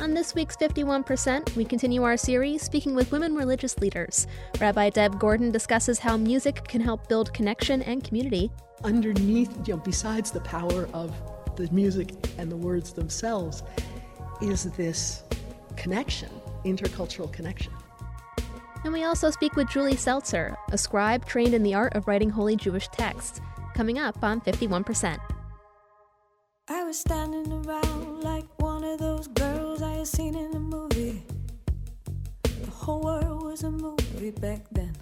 On this week's 51%, we continue our series speaking with women religious leaders. Rabbi Deb Gordon discusses how music can help build connection and community. Underneath, you know, besides the power of the music and the words themselves, is this connection, intercultural connection. And we also speak with Julie Seltzer, a scribe trained in the art of writing holy Jewish texts, coming up on 51%. I was standing around I seen in a movie. The whole world was a movie back then.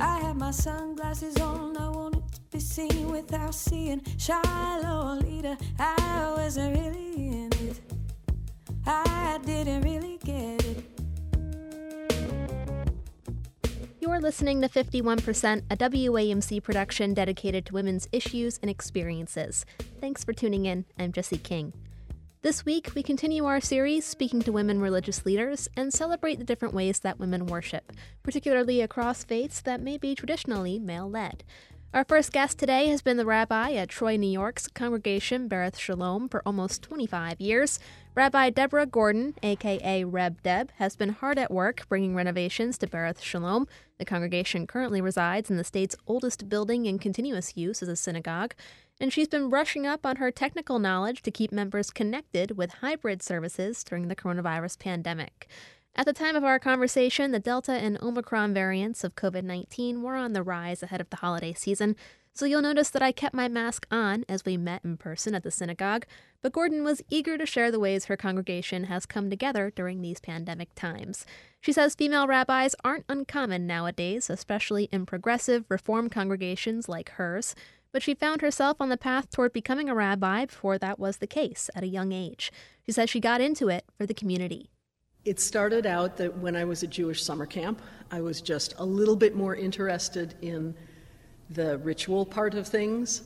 I had my sunglasses on, I wanted to be seen without seeing Shiloh leader. I wasn't really in it. I didn't really get it. You're listening to 51%, a WAMC production dedicated to women's issues and experiences. Thanks for tuning in. I'm Jesse King. This week, we continue our series speaking to women religious leaders and celebrate the different ways that women worship, particularly across faiths that may be traditionally male led. Our first guest today has been the rabbi at Troy, New York's congregation Berith Sholom for almost 25 years. Rabbi Deborah Gordon, aka Reb Deb, has been hard at work bringing renovations to Berith Sholom. The congregation currently resides in the state's oldest building in continuous use as a synagogue, and she's been brushing up on her technical knowledge to keep members connected with hybrid services during the coronavirus pandemic. At the time of our conversation, the Delta and Omicron variants of COVID 19 were on the rise ahead of the holiday season, so you'll notice that I kept my mask on as we met in person at the synagogue, but Gordon was eager to share the ways her congregation has come together during these pandemic times. She says female rabbis aren't uncommon nowadays, especially in progressive, reform congregations like hers, but she found herself on the path toward becoming a rabbi before that was the case at a young age. She says she got into it for the community. It started out that when I was at Jewish summer camp, I was just a little bit more interested in the ritual part of things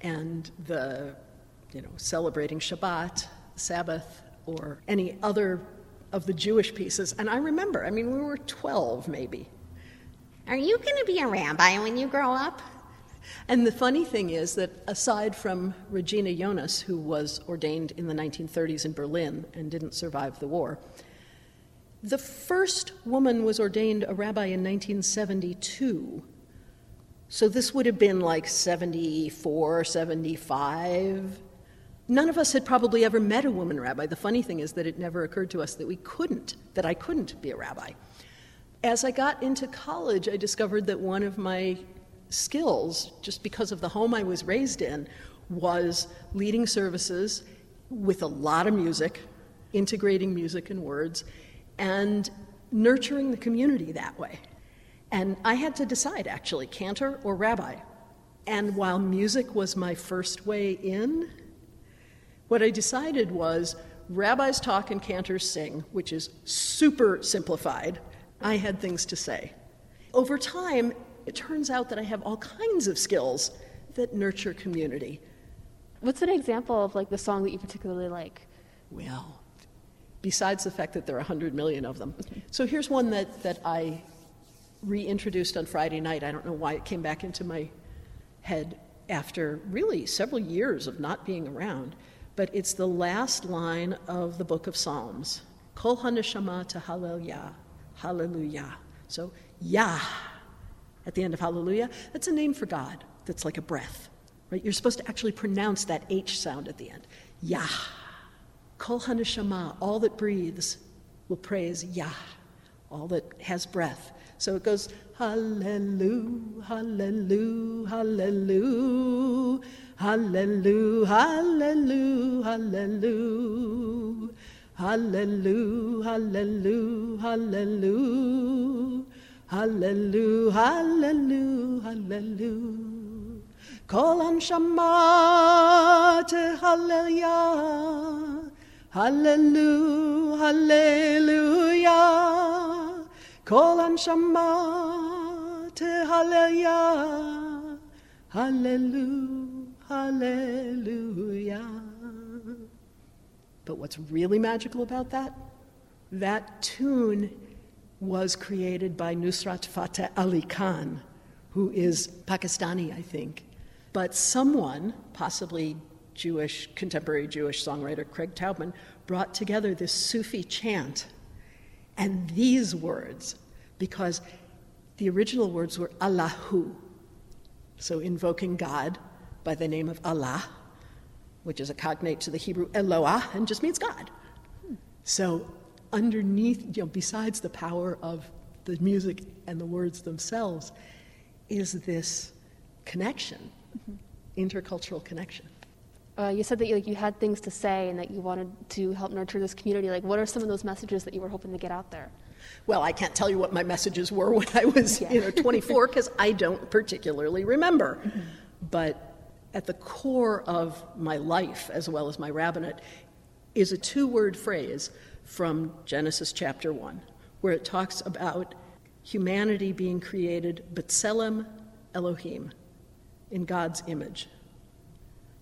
and the, you know, celebrating Shabbat, Sabbath, or any other of the Jewish pieces. And I remember, I mean, we were 12 maybe. Are you going to be a rabbi when you grow up? And the funny thing is that aside from Regina Jonas, who was ordained in the 1930s in Berlin and didn't survive the war, the first woman was ordained a rabbi in 1972 so this would have been like 74, 75. None of us had probably ever met a woman rabbi. The funny thing is that it never occurred to us that we couldn't, that I couldn't be a rabbi. As I got into college, I discovered that one of my skills, just because of the home I was raised in, was leading services with a lot of music, integrating music and words, and nurturing the community that way. And I had to decide actually, cantor or rabbi. And while music was my first way in, what I decided was rabbis talk and cantors sing, which is super simplified. I had things to say. Over time, it turns out that I have all kinds of skills that nurture community. What's an example of like the song that you particularly like? Well, besides the fact that there are 100 million of them. So here's one that, that I reintroduced on Friday night. I don't know why it came back into my head after really several years of not being around, but it's the last line of the book of Psalms. Kol haneshama to hallelujah, hallelujah. So Yah at the end of hallelujah, that's a name for God. That's like a breath, right? You're supposed to actually pronounce that H sound at the end. Yah. Kol haneshama, all that breathes, will praise Yah, all that has breath. So it goes hallelujah, hallelujah, hallelujah, hallelujah, hallelujah, hallelujah, hallelujah, hallelujah, hallelujah, hallelujah, hallelujah, hallelujah. Kol anshamat hallelujah, hallelujah, hallelujah. Kol anshama hallelujah, hallelujah, hallelujah. But what's really magical about that? That tune was created by Nusrat Fateh Ali Khan, who is Pakistani, I think. But someone, possibly Jewish, contemporary Jewish songwriter Craig Taubman brought together this Sufi chant and these words because the original words were Allahu, so invoking God by the name of Allah, which is a cognate to the Hebrew Eloah and just means God. So, underneath, you know, besides the power of the music and the words themselves, is this connection, mm-hmm. intercultural connection. Uh, you said that you, like, you had things to say and that you wanted to help nurture this community. Like, what are some of those messages that you were hoping to get out there? Well, I can't tell you what my messages were when I was, yeah. you know, 24 because I don't particularly remember. Mm-hmm. But at the core of my life, as well as my rabbinate, is a two-word phrase from Genesis chapter 1, where it talks about humanity being created B'Tselem Elohim, in God's image.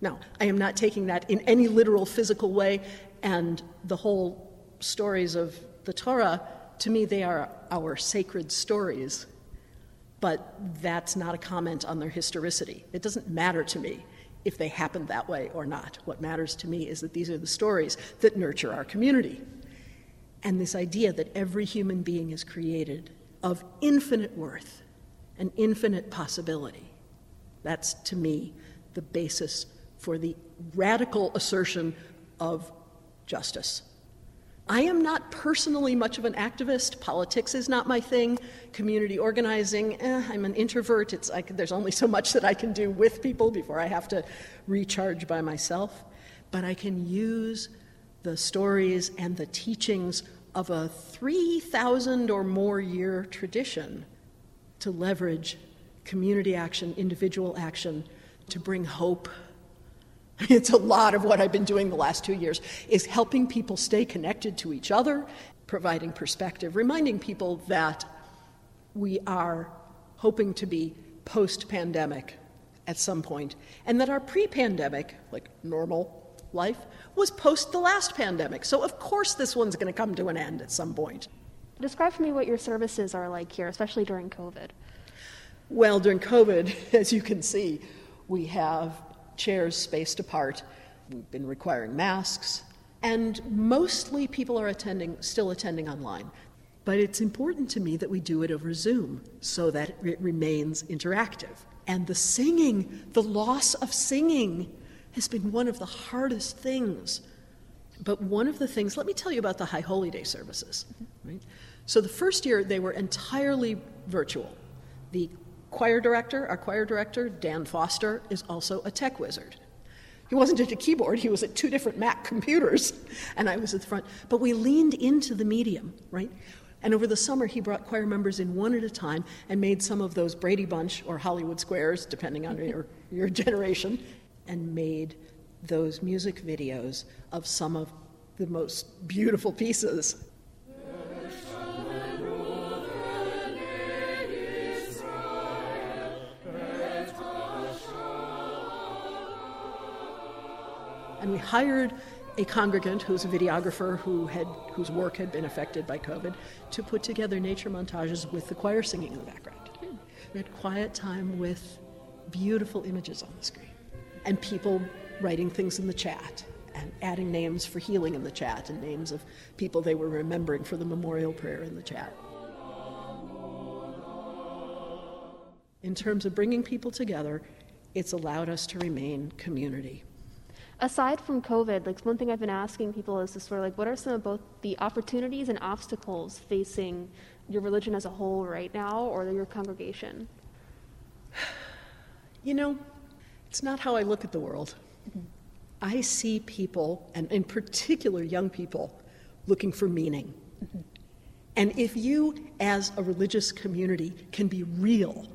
Now, I am not taking that in any literal physical way, and the whole stories of the Torah, to me, they are our sacred stories. But that's not a comment on their historicity. It doesn't matter to me if they happened that way or not. What matters to me is that these are the stories that nurture our community. And this idea that every human being is created of infinite worth and infinite possibility. That's, to me, the basis for the radical assertion of justice. I am not personally much of an activist. Politics is not my thing. Community organizing, eh, I'm an introvert. It's, there's only so much that I can do with people before I have to recharge by myself. But I can use the stories and the teachings of a 3,000 or more year tradition to leverage community action, individual action, to bring hope. It's a lot of what I've been doing the last two years is helping people stay connected to each other, providing perspective, reminding people that we are hoping to be post pandemic at some point, and that our pre pandemic, like normal life, was post the last pandemic. So, of course, this one's going to come to an end at some point. Describe for me what your services are like here, especially during COVID. Well, during COVID, as you can see, we have chairs spaced apart. We've been requiring masks, and mostly people are attending, still attending online. But it's important to me that we do it over Zoom so that it remains interactive. And the singing, the loss of singing, has been one of the hardest things. But one of the things, let me tell you about the High Holy Day services. Right? So the first year they were entirely virtual. The choir director, our choir director, Dan Foster, is also a tech wizard. He wasn't at a keyboard, he was at two different Mac computers, and I was at the front. But we leaned into the medium, right? And over the summer, he brought choir members in one at a time and made some of those Brady Bunch or Hollywood Squares, depending on your, your generation, and made those music videos of some of the most beautiful pieces And we hired a congregant who's a videographer who had, whose work had been affected by COVID to put together nature montages with the choir singing in the background. We had quiet time with beautiful images on the screen and people writing things in the chat and adding names for healing in the chat and names of people they were remembering for the memorial prayer in the chat. In terms of bringing people together, it's allowed us to remain community aside from COVID, like one thing I've been asking people is just sort of like, what are some of both the opportunities and obstacles facing your religion as a whole right now, or your congregation? You know, it's not how I look at the world. Mm-hmm. I see people, and in particular young people, looking for meaning. Mm-hmm. And if you, as a religious community, can be real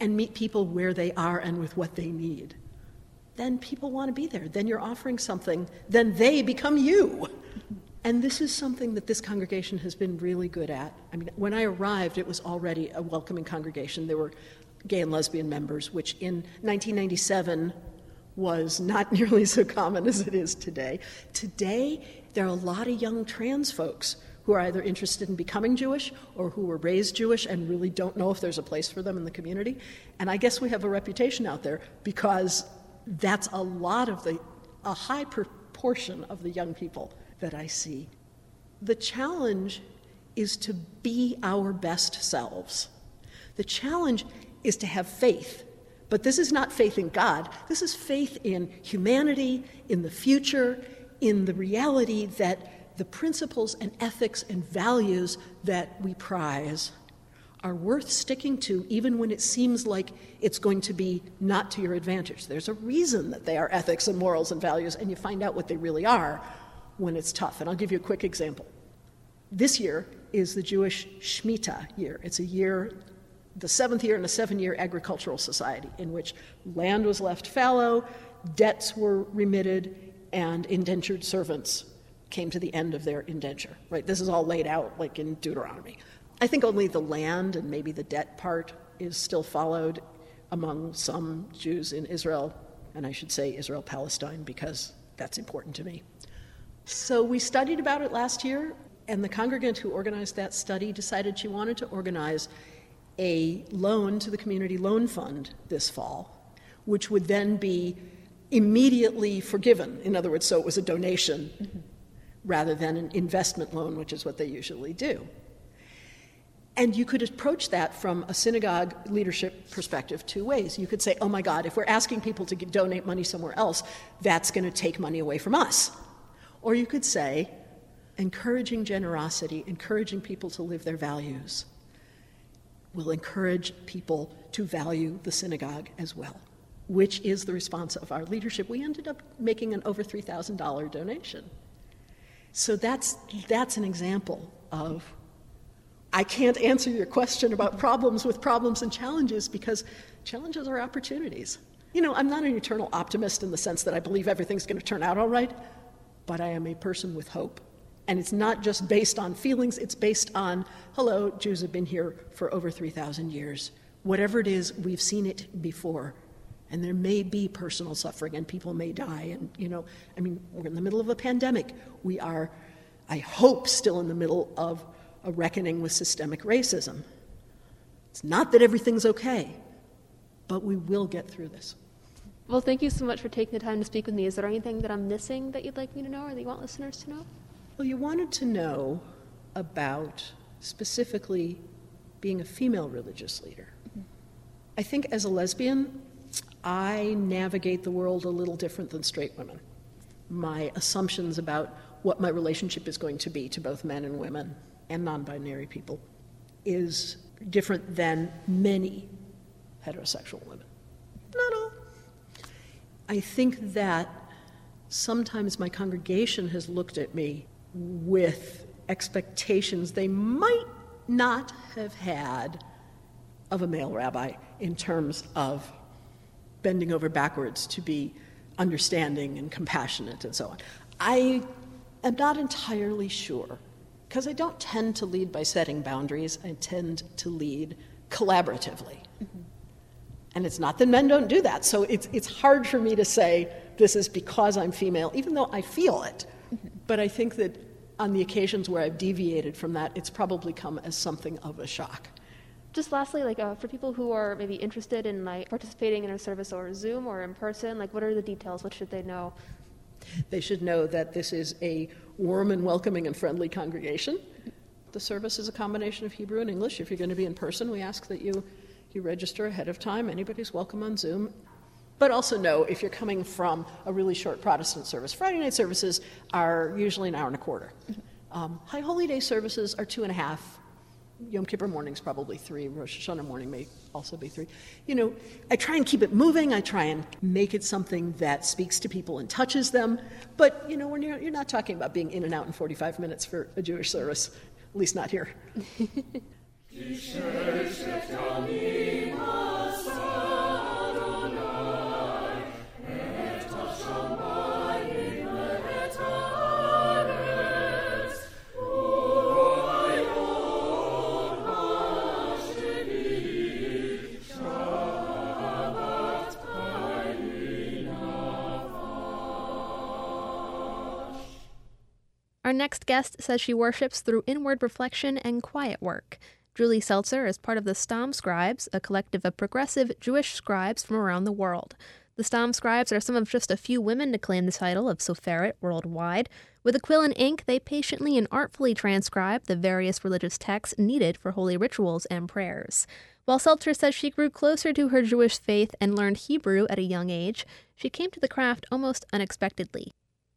and meet people where they are and with what they need, then people want to be there. Then you're offering something, then they become you. And this is something that this congregation has been really good at. I mean, when I arrived, it was already a welcoming congregation. There were gay and lesbian members, which in 1997 was not nearly so common as it is today. Today, there are a lot of young trans folks who are either interested in becoming Jewish or who were raised Jewish and really don't know if there's a place for them in the community. And I guess we have a reputation out there because that's a lot of the, a high proportion of the young people that I see. The challenge is to be our best selves. The challenge is to have faith. But this is not faith in God. This is faith in humanity, in the future, in the reality that the principles and ethics and values that we prize are worth sticking to even when it seems like it's going to be not to your advantage. There's a reason that they are ethics and morals and values, and you find out what they really are when it's tough. And I'll give you a quick example. This year is the Jewish Shemitah year. It's a year, the seventh year in a seven year agricultural society in which land was left fallow, debts were remitted, and indentured servants came to the end of their indenture. Right? This is all laid out like in Deuteronomy. I think only the land and maybe the debt part is still followed among some Jews in Israel, and I should say Israel Palestine because that's important to me. So we studied about it last year, and the congregant who organized that study decided she wanted to organize a loan to the Community Loan Fund this fall, which would then be immediately forgiven. In other words, so it was a donation mm-hmm. rather than an investment loan, which is what they usually do. And you could approach that from a synagogue leadership perspective two ways. You could say, oh my God, if we're asking people to donate money somewhere else, that's going to take money away from us. Or you could say, encouraging generosity, encouraging people to live their values, will encourage people to value the synagogue as well, which is the response of our leadership. We ended up making an over $3,000 donation. So that's, that's an example of I can't answer your question about mm-hmm. problems with problems and challenges because challenges are opportunities. You know, I'm not an eternal optimist in the sense that I believe everything's going to turn out all right, but I am a person with hope. And it's not just based on feelings, it's based on, hello, Jews have been here for over 3,000 years. Whatever it is, we've seen it before. And there may be personal suffering and people may die. And, you know, I mean, we're in the middle of a pandemic. We are, I hope, still in the middle of a reckoning with systemic racism. It's not that everything's okay, but we will get through this. Well, thank you so much for taking the time to speak with me. Is there anything that I'm missing that you'd like me to know or that you want listeners to know? Well, you wanted to know about specifically being a female religious leader. Mm-hmm. I think as a lesbian, I navigate the world a little different than straight women. My assumptions about what my relationship is going to be to both men and women and non binary people is different than many heterosexual women. Not all. I think that sometimes my congregation has looked at me with expectations they might not have had of a male rabbi in terms of bending over backwards to be understanding and compassionate and so on. I am not entirely sure because I don't tend to lead by setting boundaries, I tend to lead collaboratively. Mm-hmm. And it's not that men don't do that. So it's, it's hard for me to say this is because I'm female, even though I feel it. But I think that on the occasions where I've deviated from that, it's probably come as something of a shock. Just lastly, like uh, for people who are maybe interested in like participating in a service or Zoom or in person, like what are the details? What should they know? They should know that this is a warm and welcoming and friendly congregation. The service is a combination of Hebrew and English. If you're going to be in person, we ask that you, you register ahead of time. Anybody's welcome on Zoom. But also know if you're coming from a really short Protestant service, Friday night services are usually an hour and a quarter. Um, High Holy Day services are two and a half, Yom Kippur morning's probably three. Rosh Hashanah morning may also be three. You know, I try and keep it moving. I try and make it something that speaks to people and touches them. But, you know, when you're, you're not talking about being in and out in 45 minutes for a Jewish service, at least not here. Our next guest says she worships through inward reflection and quiet work. Julie Seltzer is part of the Stam Scribes, a collective of progressive Jewish scribes from around the world. The Stam scribes are some of just a few women to claim the title of Soferet worldwide. With a quill and ink, they patiently and artfully transcribe the various religious texts needed for holy rituals and prayers. While Seltzer says she grew closer to her Jewish faith and learned Hebrew at a young age, she came to the craft almost unexpectedly.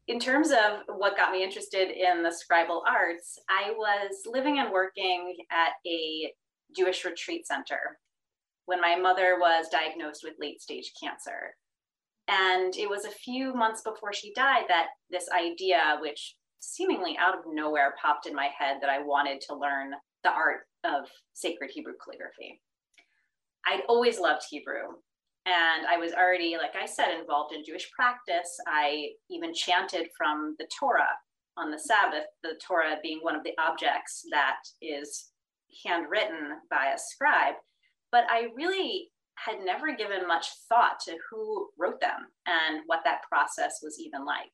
In terms of what got me interested in the scribal arts, I was living and working at a Jewish retreat center when my mother was diagnosed with late stage cancer. And it was a few months before she died that this idea, which seemingly out of nowhere popped in my head, that I wanted to learn the art of sacred Hebrew calligraphy. I'd always loved Hebrew. And I was already, like I said, involved in Jewish practice. I even chanted from the Torah on the Sabbath, the Torah being one of the objects that is handwritten by a scribe. But I really had never given much thought to who wrote them and what that process was even like.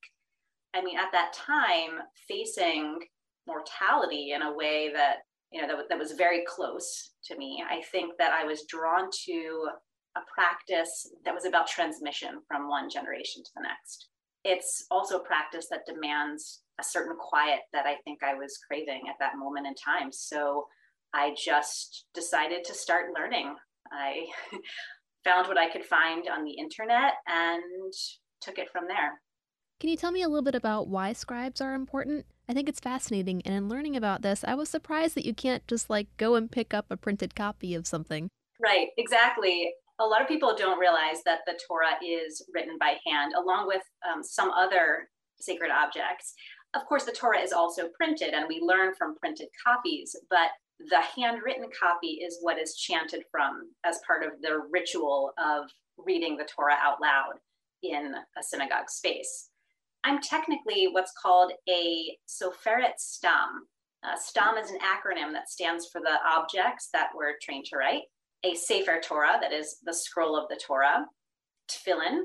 I mean, at that time, facing mortality in a way that you know that, that was very close to me, I think that I was drawn to a practice that was about transmission from one generation to the next. It's also a practice that demands a certain quiet that I think I was craving at that moment in time. So I just decided to start learning. I found what I could find on the internet and took it from there. Can you tell me a little bit about why scribes are important? I think it's fascinating, and in learning about this, I was surprised that you can't just like go and pick up a printed copy of something. Right, exactly. A lot of people don't realize that the Torah is written by hand, along with um, some other sacred objects. Of course, the Torah is also printed, and we learn from printed copies, but the handwritten copy is what is chanted from as part of the ritual of reading the Torah out loud in a synagogue space. I'm technically what's called a Soferet Stam. Uh, Stam is an acronym that stands for the objects that we're trained to write. A Sefer Torah, that is the scroll of the Torah. Tefillin,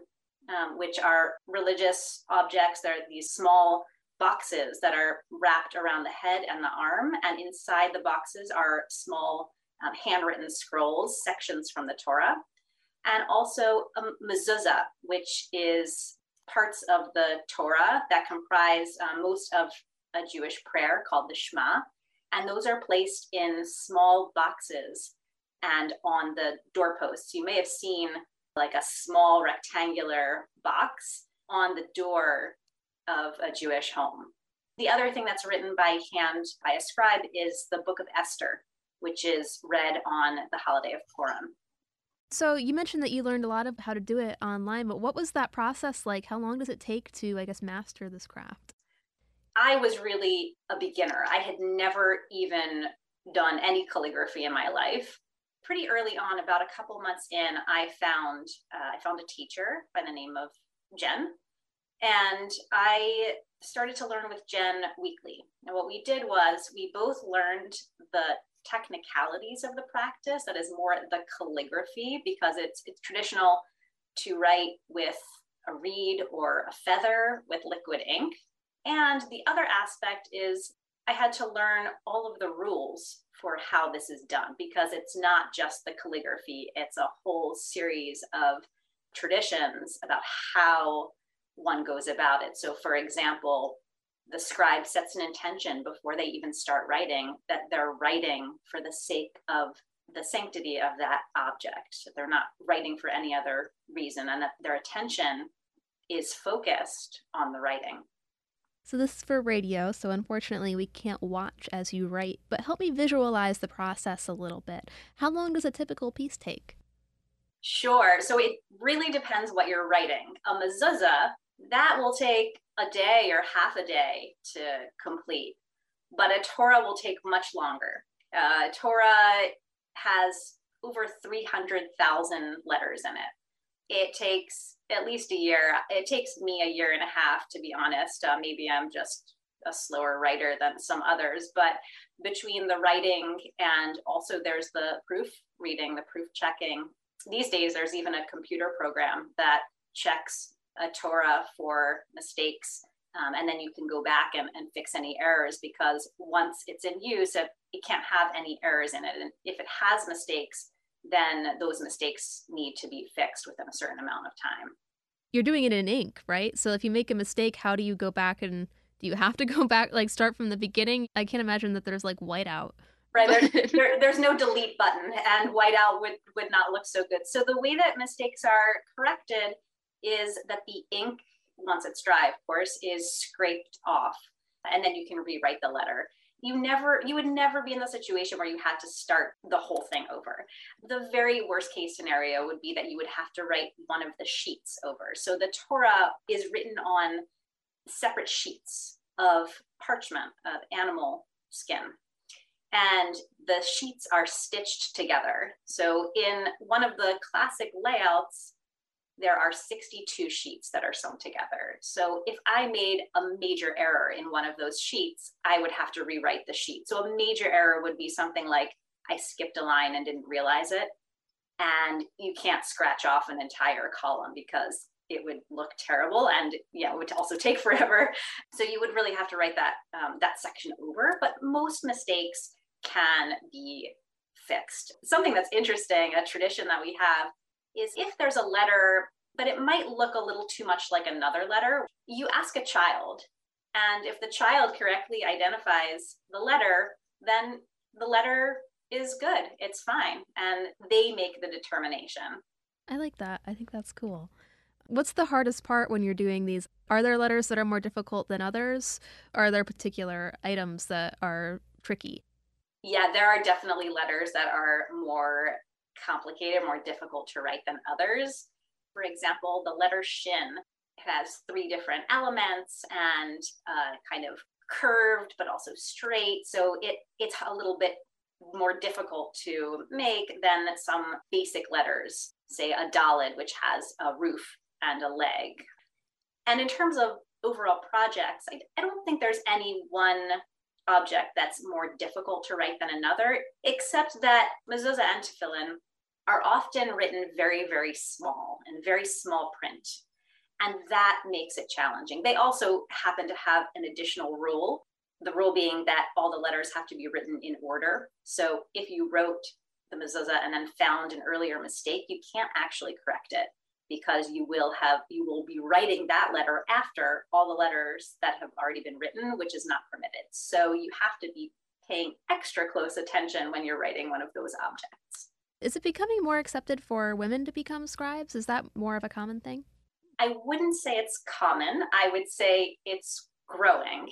um, which are religious objects. They're these small boxes that are wrapped around the head and the arm. And inside the boxes are small um, handwritten scrolls, sections from the Torah. And also a mezuzah, which is parts of the Torah that comprise uh, most of a Jewish prayer called the Shema. And those are placed in small boxes and on the doorposts. You may have seen like a small rectangular box on the door of a Jewish home. The other thing that's written by hand by a scribe is the Book of Esther, which is read on the holiday of Purim. So you mentioned that you learned a lot of how to do it online, but what was that process like? How long does it take to, I guess, master this craft? I was really a beginner. I had never even done any calligraphy in my life. Pretty early on, about a couple months in, I found uh, I found a teacher by the name of Jen, and I started to learn with Jen weekly. And what we did was we both learned the technicalities of the practice that is more the calligraphy because it's it's traditional to write with a reed or a feather with liquid ink. And the other aspect is I had to learn all of the rules for how this is done because it's not just the calligraphy, it's a whole series of traditions about how one goes about it. So, for example, the scribe sets an intention before they even start writing that they're writing for the sake of the sanctity of that object. They're not writing for any other reason, and that their attention is focused on the writing. So, this is for radio, so unfortunately, we can't watch as you write, but help me visualize the process a little bit. How long does a typical piece take? Sure. So, it really depends what you're writing. A mezuzah that will take a day or half a day to complete, but a Torah will take much longer. Uh, Torah has over 300,000 letters in it. It takes at least a year. It takes me a year and a half, to be honest. Uh, maybe I'm just a slower writer than some others, but between the writing and also there's the proof reading, the proof checking. These days, there's even a computer program that checks a Torah for mistakes. Um, and then you can go back and, and fix any errors because once it's in use, it, it can't have any errors in it. And if it has mistakes, then those mistakes need to be fixed within a certain amount of time. you're doing it in ink, right? So if you make a mistake, how do you go back and do you have to go back, like start from the beginning? I can't imagine that there's like whiteout. Right, there, there, there's no delete button, and whiteout would would not look so good. So the way that mistakes are corrected is that the ink, once it's dry, of course, is scraped off, and then you can rewrite the letter you never you would never be in the situation where you had to start the whole thing over. The very worst case scenario would be that you would have to write one of the sheets over. So the torah is written on separate sheets of parchment of animal skin. And the sheets are stitched together. So in one of the classic layouts there are 62 sheets that are sewn together. So if I made a major error in one of those sheets, I would have to rewrite the sheet. So a major error would be something like I skipped a line and didn't realize it. And you can't scratch off an entire column because it would look terrible and yeah, it would also take forever. So you would really have to write that um, that section over. But most mistakes can be fixed. Something that's interesting, a tradition that we have is if there's a letter, but it might look a little too much like another letter, you ask a child. And if the child correctly identifies the letter, then the letter is good. It's fine. And they make the determination. I like that. I think that's cool. What's the hardest part when you're doing these? Are there letters that are more difficult than others? Are there particular items that are tricky? Yeah, there are definitely letters that are more complicated, more difficult to write than others. For example, the letter shin has three different elements and uh, kind of curved but also straight. So it it's a little bit more difficult to make than some basic letters, say a daled, which has a roof and a leg. And in terms of overall projects, I, I don't think there's any one object that's more difficult to write than another, except that mezuzah and tefillin are often written very, very small and very small print. And that makes it challenging. They also happen to have an additional rule, the rule being that all the letters have to be written in order. So if you wrote the mezuzah and then found an earlier mistake, you can't actually correct it because you will have you will be writing that letter after all the letters that have already been written, which is not permitted. So you have to be paying extra close attention when you're writing one of those objects. Is it becoming more accepted for women to become scribes? Is that more of a common thing? I wouldn't say it's common. I would say it's growing.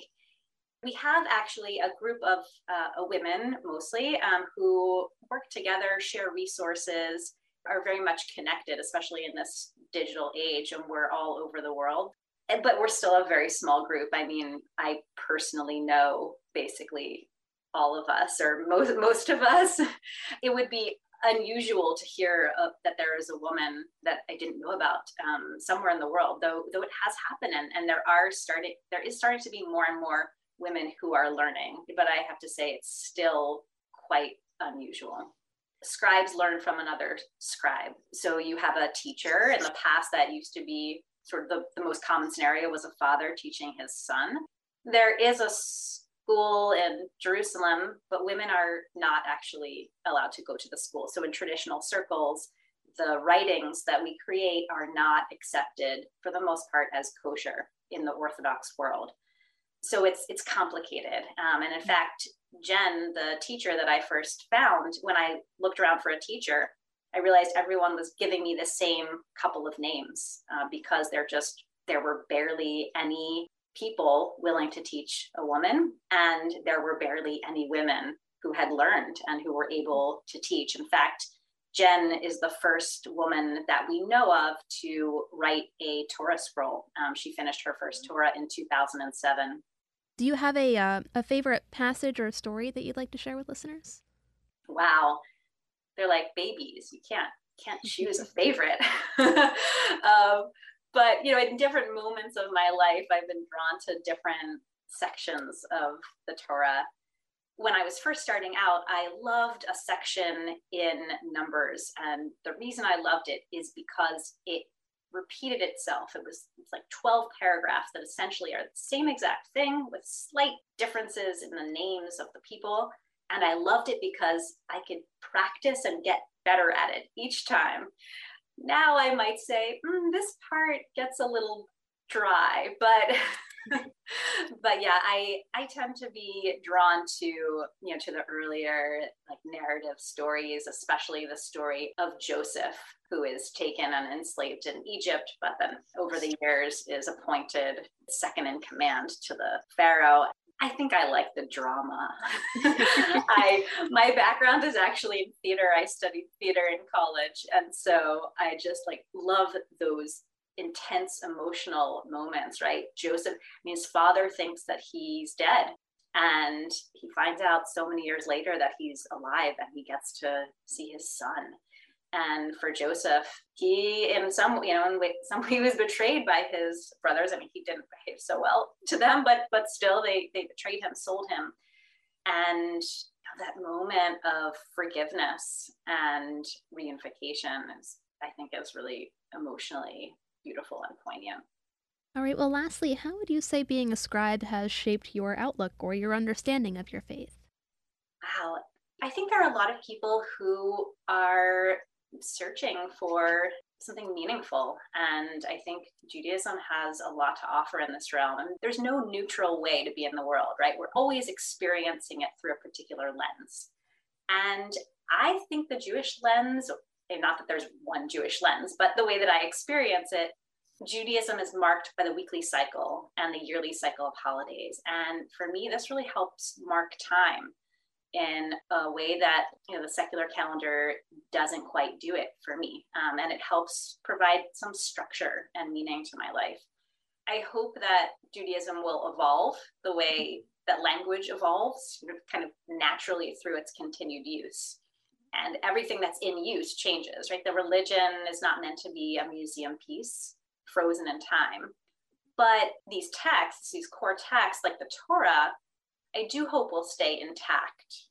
We have actually a group of uh, women, mostly, um, who work together, share resources, are very much connected, especially in this digital age, and we're all over the world. But we're still a very small group. I mean, I personally know basically all of us, or most most of us. It would be unusual to hear uh, that there is a woman that I didn't know about um, somewhere in the world, though though it has happened, and, and there are starting there is starting to be more and more women who are learning, but I have to say it's still quite unusual. Scribes learn from another scribe, so you have a teacher. In the past, that used to be sort of the, the most common scenario was a father teaching his son. There is a school in Jerusalem, but women are not actually allowed to go to the school. So in traditional circles, the writings that we create are not accepted for the most part as kosher in the Orthodox world. So it's it's complicated. Um, and in fact, Jen, the teacher that I first found, when I looked around for a teacher, I realized everyone was giving me the same couple of names uh, because there just there were barely any people willing to teach a woman, and there were barely any women who had learned and who were able to teach. In fact, Jen is the first woman that we know of to write a Torah scroll. Um, she finished her first Torah in 2007. Do you have a uh, a favorite passage or story that you'd like to share with listeners? Wow, they're like babies. You can't can't choose a favorite. um, but you know in different moments of my life i've been drawn to different sections of the torah. When i was first starting out i loved a section in numbers and the reason i loved it is because it repeated itself. It was, it was like 12 paragraphs that essentially are the same exact thing with slight differences in the names of the people and i loved it because i could practice and get better at it each time now I might say, mm, this part gets a little dry, but but yeah, I I tend to be drawn to you know to the earlier like narrative stories, especially the story of Joseph, who is taken and enslaved in Egypt, but then over the years is appointed second in command to the pharaoh. I think I like the drama. I my background is actually in theater. I studied theater in college, and so I just like love those intense emotional moments, right? Joseph, I mean, his father thinks that he's dead. And he finds out so many years later that he's alive and he gets to see his son. And for Joseph, he, in some, you know, in some way, was betrayed by his brothers. I mean, he didn't behave so well to them, but but still, they they betrayed him, sold him, and that moment of forgiveness and reunification is, I think, is really emotionally beautiful and poignant. All right, well, lastly, how would you say being a scribe has shaped your outlook or your understanding of your faith? Wow. I think there are a lot of people who are searching for something meaningful. And I think Judaism has a lot to offer in this realm. And there's no neutral way to be in the world, right? We're always experiencing it through a particular lens. And I think the Jewish lens not that there's one Jewish lens, but the way that I experience it, Judaism is marked by the weekly cycle and the yearly cycle of holidays. And for me, this really helps mark time in a way that you know the secular calendar doesn't quite do it for me um, and it helps provide some structure and meaning to my life i hope that judaism will evolve the way that language evolves kind of naturally through its continued use and everything that's in use changes, right? The religion is not meant to be a museum piece frozen in time. But these texts, these core texts like the Torah, I do hope will stay intact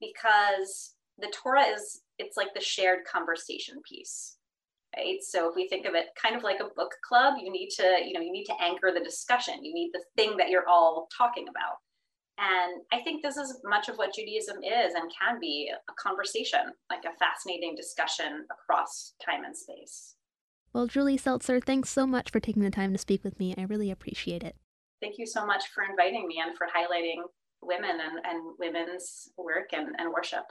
because the Torah is it's like the shared conversation piece. Right. So if we think of it kind of like a book club, you need to, you know, you need to anchor the discussion. You need the thing that you're all talking about. And I think this is much of what Judaism is and can be a conversation, like a fascinating discussion across time and space. Well, Julie Seltzer, thanks so much for taking the time to speak with me. I really appreciate it. Thank you so much for inviting me and for highlighting women and, and women's work and, and worship.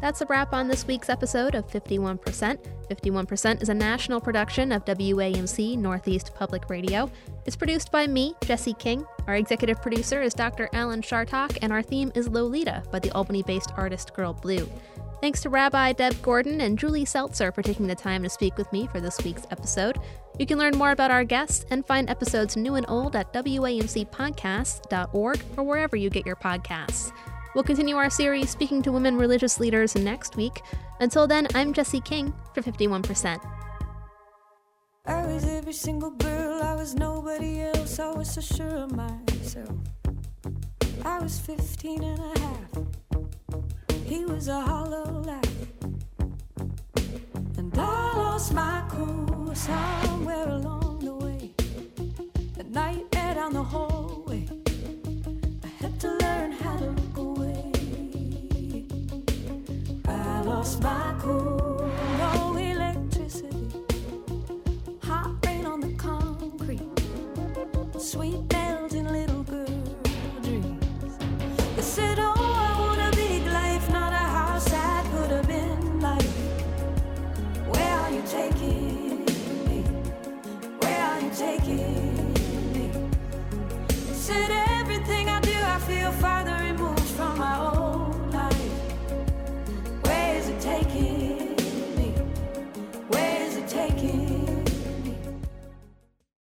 That's a wrap on this week's episode of 51%. 51% is a national production of WAMC Northeast Public Radio. It's produced by me, Jesse King. Our executive producer is Dr. Alan Chartock, and our theme is Lolita by the Albany based artist Girl Blue. Thanks to Rabbi Deb Gordon and Julie Seltzer for taking the time to speak with me for this week's episode. You can learn more about our guests and find episodes new and old at WAMCpodcasts.org or wherever you get your podcasts. We'll continue our series speaking to women religious leaders next week. Until then, I'm Jesse King for 51%. I was every single girl, I was nobody else, I was so sure of myself. I was 15 and a half, he was a hollow laugh. And I lost my cool somewhere along the way. At night, down the hallway, I had to learn how to look away. I lost my cool.